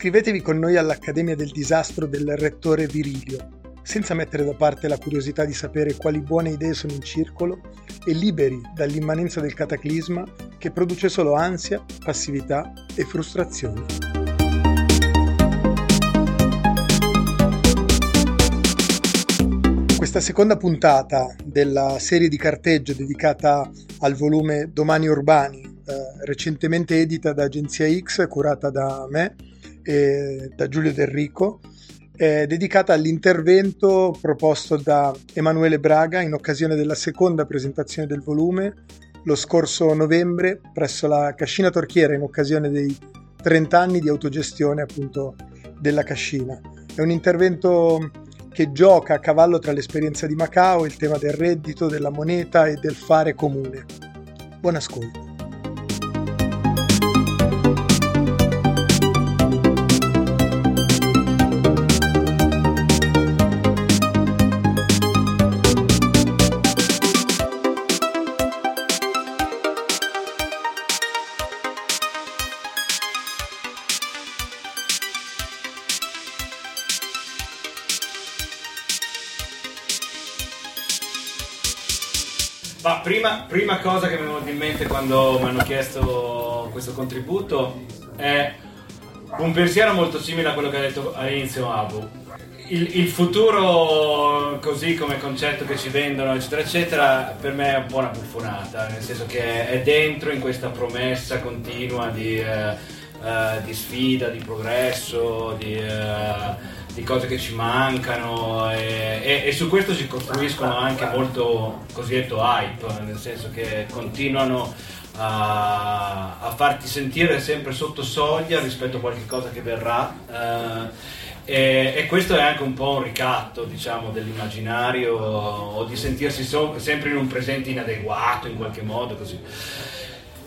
Iscrivetevi con noi all'Accademia del Disastro del Rettore Virilio, senza mettere da parte la curiosità di sapere quali buone idee sono in circolo e liberi dall'immanenza del cataclisma che produce solo ansia, passività e frustrazione. Questa seconda puntata della serie di carteggio dedicata al volume Domani Urbani, eh, recentemente edita da Agenzia X, curata da me, eh, da Giulio Del Rico, eh, dedicata all'intervento proposto da Emanuele Braga in occasione della seconda presentazione del volume lo scorso novembre presso la Cascina Torchiera in occasione dei 30 anni di autogestione appunto della Cascina. È un intervento che gioca a cavallo tra l'esperienza di Macao, il tema del reddito, della moneta e del fare comune. Buon ascolto. Prima, prima cosa che mi è venuta in mente quando mi hanno chiesto questo contributo è un pensiero molto simile a quello che ha detto all'inizio Abu. Il, il, futuro, così come concetto che ci vendono, eccetera, eccetera, per me è un po' una buffonata, nel senso che è dentro in questa promessa continua di, eh, eh, di sfida, di progresso, di. Eh, di cose che ci mancano e, e, e, su questo si costruiscono anche molto cosiddetto hype, nel senso che continuano a, a farti sentire sempre sotto soglia rispetto a qualche cosa che verrà. Eh, e, e, questo è anche un po' un ricatto diciamo, dell'immaginario o di sentirsi so, sempre in un presente inadeguato in qualche modo così.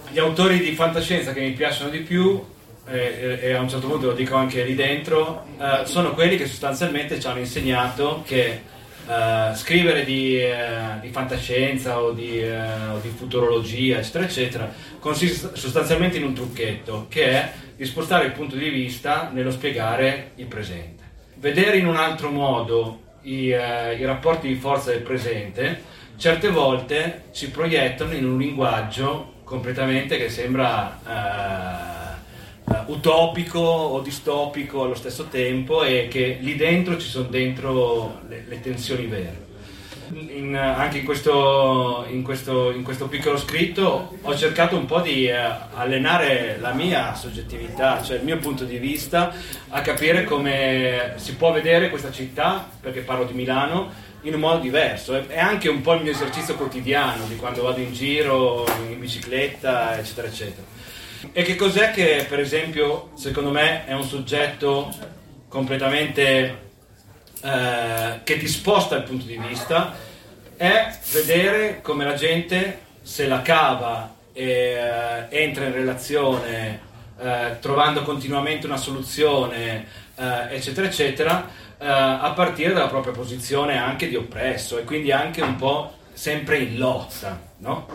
Gli autori di fantascienza che mi piacciono di più e, e, a un certo punto lo dico anche lì dentro, eh, sono quelli che sostanzialmente ci hanno insegnato che eh, scrivere di, eh, di, fantascienza o di, eh, o di, futurologia, eccetera, eccetera, consiste sostanzialmente in un trucchetto che è di spostare il punto di vista nello spiegare il presente. Vedere in un altro modo i, eh, i rapporti di forza del presente certe volte ci proiettano in un linguaggio completamente che sembra eh, uh, utopico o distopico allo stesso tempo e che lì dentro ci sono dentro le, le tensioni vere. In, anche in questo, in, questo, in questo, piccolo scritto ho cercato un po' di uh, allenare la mia soggettività, cioè il mio punto di vista, a capire come si può vedere questa città, perché parlo di Milano, in un modo diverso. È anche un po' il mio esercizio quotidiano di quando vado in giro, in bicicletta, eccetera, eccetera. E che cos'è che, per esempio, secondo me è un soggetto completamente eh, che ti sposta il punto di vista? È vedere come la gente se la cava e eh, entra in relazione eh, trovando continuamente una soluzione, eh, eccetera, eccetera, eh, a partire dalla propria posizione anche di oppresso e quindi anche un po' sempre in lotta, no?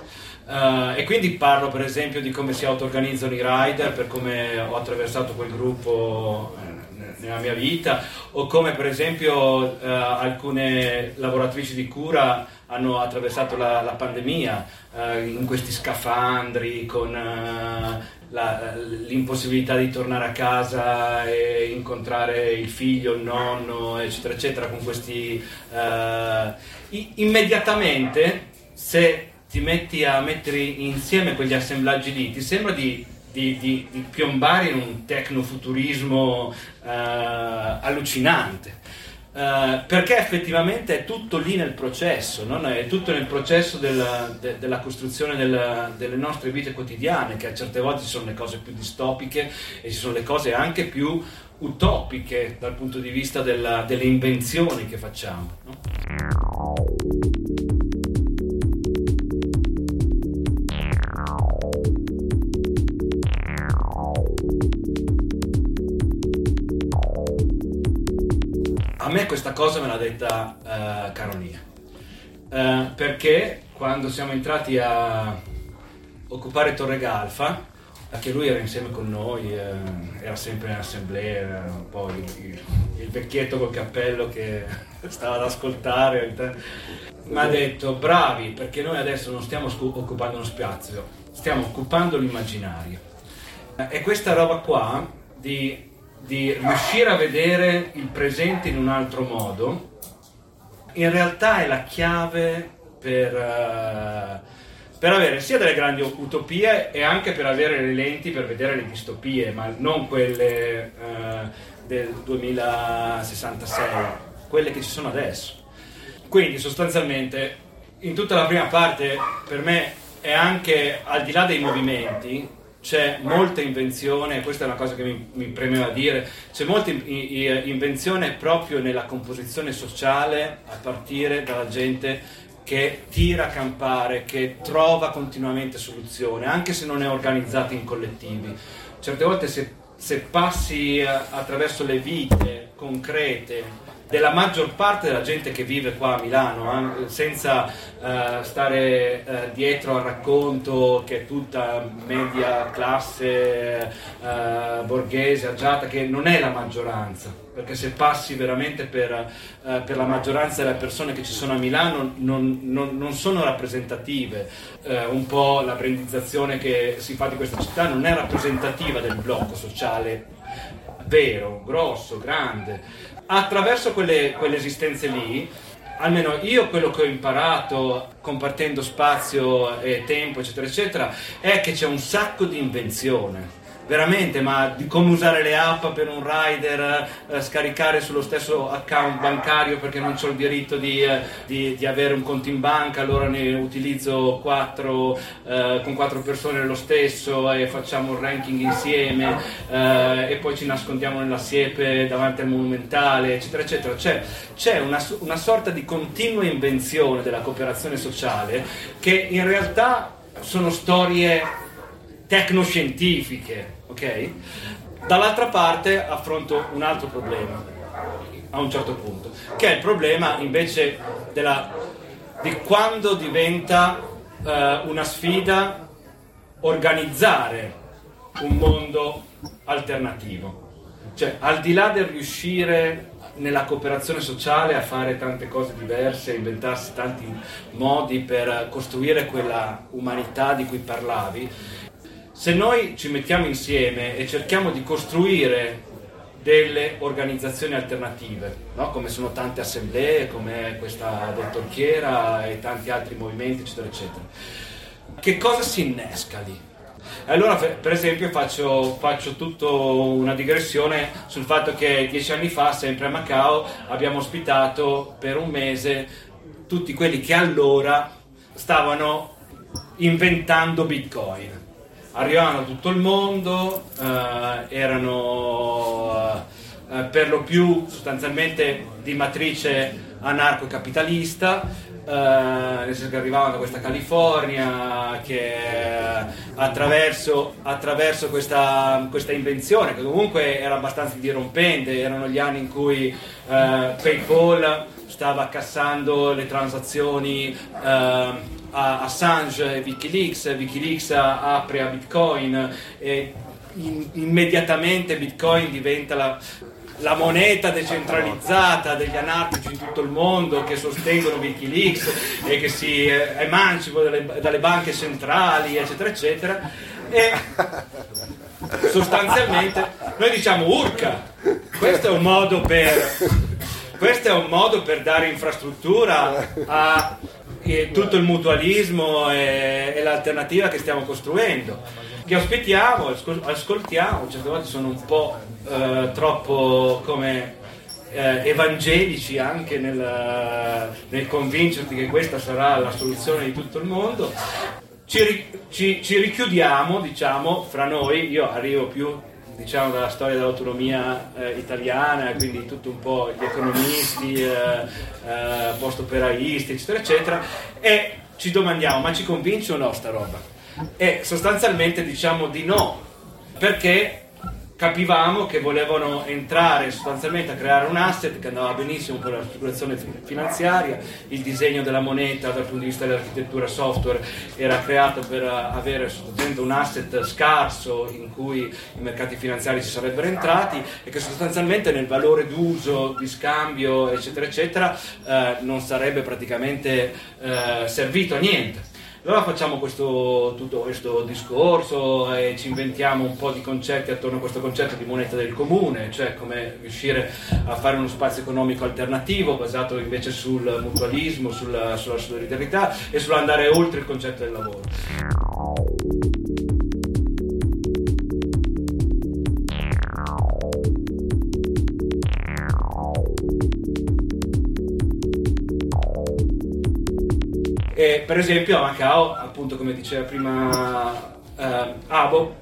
Uh, e quindi parlo per esempio di come si auto-organizzano i rider, per come ho attraversato quel gruppo eh, nella mia vita, o come per esempio uh, alcune lavoratrici di cura hanno attraversato la, la pandemia uh, in questi scafandri con la, l'impossibilità di tornare a casa e incontrare il figlio, il nonno, eccetera, eccetera, con questi... immediatamente se ti metti a mettere insieme quegli assemblaggi lì, ti sembra di, di, di, di piombare in un tecnofuturismo uh, allucinante. Uh, perché effettivamente è tutto lì nel processo, no? è tutto nel processo della, de, della costruzione della, delle nostre vite quotidiane, che a certe volte ci sono le cose più distopiche e ci sono le cose anche più utopiche dal punto di vista della, delle invenzioni che facciamo. No? Questa cosa me l'ha detta uh, Carolia, uh, perché quando siamo entrati a occupare Torre Galfa, anche lui era insieme con noi, eh, era sempre in assemblea, un po' il, il, vecchietto col cappello che stava ad ascoltare. Mi ha detto bravi perché noi adesso non stiamo occupando uno spazio, stiamo occupando l'immaginario. E questa roba qua di di riuscire a vedere il presente in un altro modo, in realtà è la chiave per, uh, per, avere sia delle grandi utopie e anche per avere le lenti per vedere le distopie, ma non quelle uh, del 2066, quelle che ci sono adesso. Quindi sostanzialmente in tutta la prima parte per me è anche al di là dei movimenti, c'è molta invenzione, questa è una cosa che mi, mi premeva dire, c'è molta in, in, invenzione proprio nella composizione sociale a partire dalla gente che tira a campare, che trova continuamente soluzioni, anche se non è organizzata in collettivi. Certe volte se, se passi attraverso le vite concrete della maggior parte della gente che vive qua a Milano, eh, senza uh, stare uh, dietro al racconto che è tutta media classe uh, borghese, agiata, che non è la maggioranza, perché se passi veramente per, per, la maggioranza delle persone che ci sono a Milano non, non, non sono rappresentative, un po' la brandizzazione che si fa di questa città non è rappresentativa del blocco sociale vero, grosso, grande attraverso quelle, quelle esistenze lì, almeno io quello che ho imparato compartendo spazio e tempo, eccetera, eccetera, è che c'è un sacco di invenzione veramente, ma di come usare le app per un rider, eh, scaricare sullo stesso account bancario perché non ho il diritto di, eh, di, di, avere un conto in banca, allora ne utilizzo quattro, eh, con quattro persone lo stesso e facciamo un ranking insieme eh, e poi ci nascondiamo nella siepe davanti al monumentale, eccetera, eccetera. C'è, c'è una, una sorta di continua invenzione della cooperazione sociale che in realtà sono storie tecnoscientifiche, ok? Dall'altra parte affronto un altro problema a un certo punto, che è il problema invece della, di quando diventa uh, una sfida organizzare un mondo alternativo. Cioè, al di là del riuscire nella cooperazione sociale a fare tante cose diverse, inventarsi tanti modi per costruire quella umanità di cui parlavi, se noi ci mettiamo insieme e cerchiamo di costruire delle organizzazioni alternative, no? come sono tante assemblee, come questa del Torchiera e tanti altri movimenti, eccetera, eccetera, che cosa si innesca lì? Allora, per esempio, faccio, faccio tutta una digressione sul fatto che dieci anni fa, sempre a Macao, abbiamo ospitato per un mese tutti quelli che allora stavano inventando Bitcoin arrivavano da tutto il mondo, eh, erano eh, per lo più sostanzialmente di matrice anarco-capitalista, Uh, nel senso che arrivavano da questa California che uh, attraverso, attraverso questa, questa, invenzione che comunque era abbastanza dirompente erano gli anni in cui uh, PayPal stava cassando le transazioni a Assange e Wikileaks, Wikileaks apre a Bitcoin e in, immediatamente Bitcoin diventa la, la moneta decentralizzata degli anarchici in tutto il mondo che sostengono Wikileaks e che si eh, emancipano dalle, dalle banche centrali, eccetera, eccetera. E sostanzialmente noi diciamo urca, questo è un modo per, questo è un modo per dare infrastruttura a tutto il mutualismo e, e, l'alternativa che stiamo costruendo. Che ospitiamo, ascoltiamo, certe volte sono un po' eh, troppo come eh, evangelici anche nel, nel, convincerti che questa sarà la soluzione di tutto il mondo. Ci, ci, ci richiudiamo, diciamo, fra noi, io arrivo più diciamo, dalla storia dell'autonomia eh, italiana, quindi tutto un po' gli economisti, eh, eh, post-operaisti, eccetera, eccetera, e ci domandiamo, ma ci convince o no sta roba? E sostanzialmente diciamo di no, perché capivamo che volevano entrare sostanzialmente a creare un asset che andava benissimo per la speculazione finanziaria, il disegno della moneta dal punto di vista dell'architettura software era creato per avere sostanzialmente un asset scarso in cui i mercati finanziari si sarebbero entrati e che sostanzialmente nel valore d'uso, di scambio, eccetera, eccetera, eh, non sarebbe praticamente eh, servito a niente. Allora facciamo questo, tutto questo discorso e ci inventiamo un po' di concetti attorno a questo concetto di moneta del comune, cioè come riuscire a fare uno spazio economico alternativo basato invece sul mutualismo, sulla, sulla solidarietà e sull'andare oltre il concetto del lavoro. E per esempio a Macao, appunto come diceva prima eh, Abo,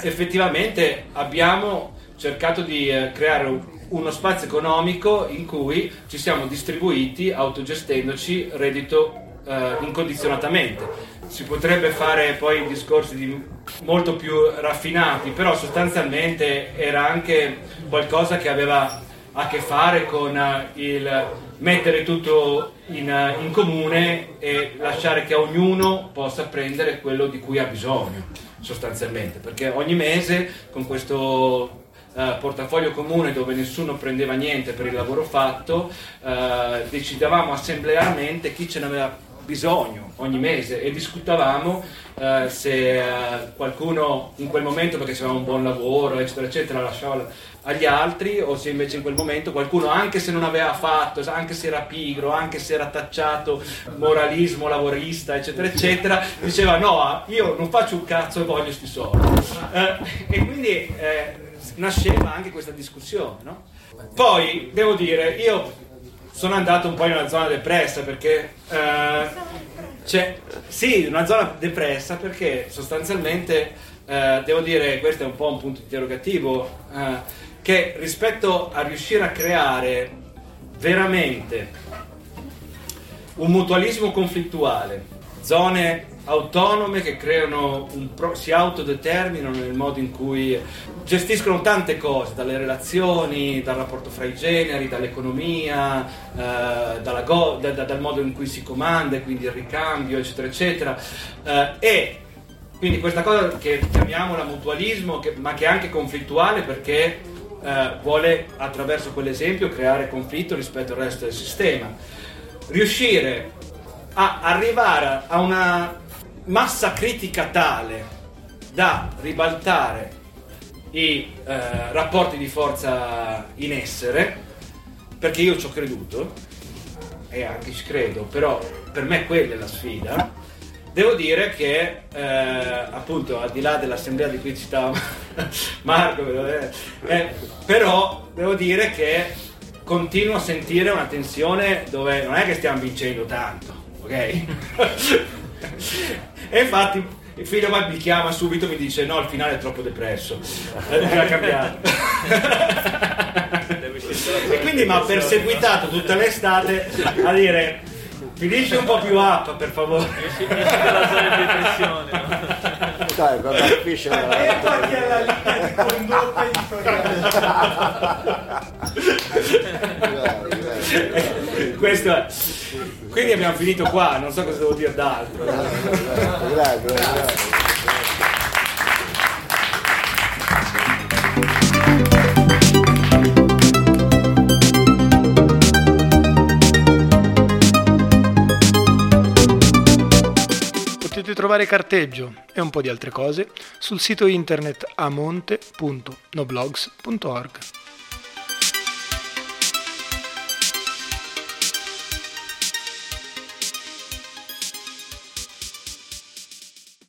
effettivamente abbiamo cercato di eh, creare uno spazio economico in cui ci siamo distribuiti, autogestendoci, reddito eh, incondizionatamente. Si potrebbe fare poi discorsi di molto più raffinati, però sostanzialmente era anche qualcosa che aveva a che fare con eh, il mettere tutto in, eh, in, comune e lasciare che ognuno possa prendere quello di cui ha bisogno, sostanzialmente, perché ogni mese con questo Uh, portafoglio comune dove nessuno prendeva niente per il lavoro fatto, uh, decidevamo assemblearmente chi ce n'aveva bisogno ogni mese e discutavamo uh, se qualcuno in quel momento perché aveva un buon lavoro eccetera eccetera lasciava agli altri o se invece in quel momento qualcuno anche se non aveva fatto, anche se era pigro, anche se era tacciato moralismo lavorista eccetera eccetera, diceva no, io non faccio un cazzo e voglio sti soldi. Eh, e quindi eh, nasceva anche questa discussione. No? Poi devo dire, io sono andato un po' in una zona depressa perché eh, c'è, sì, una zona depressa perché sostanzialmente eh, devo dire, questo è un po' un punto interrogativo, eh, che rispetto a riuscire a creare veramente un mutualismo conflittuale, zone autonome che creano pro- si autodeterminano nel modo in cui gestiscono tante cose, dalle relazioni, dal rapporto fra i generi, dall'economia, eh, go- da- da- dal modo in cui si comanda, quindi il ricambio, eccetera, eccetera. Eh, e quindi questa cosa che chiamiamola mutualismo, che, ma che è anche conflittuale perché eh, vuole attraverso quell'esempio creare conflitto rispetto al resto del sistema. Riuscire a arrivare a una massa critica tale da ribaltare i eh, rapporti di forza in essere, perché io ci ho creduto e anche ci credo, però per me quella è la sfida Devo dire che eh, appunto al di là dell'assemblea di cui citava Marco, eh, però devo dire che continuo a sentire una tensione dove non è che stiamo vincendo tanto, ok? e infatti il figlio mi chiama subito e mi dice no, il finale è troppo depresso, bisogna cambiare. e quindi mi ha perseguitato tutta l'estate a dire Finisci un po' più up, per favore. Esci dalla zona di depressione. No? Dai, guarda. E togli alla linea di condotta editoriale. Questo è. Quindi abbiamo finito qua, non so cosa devo dire d'altro. Grazie, grazie. Potete trovare carteggio e un po' di altre cose sul sito internet amonte.noblogs.org.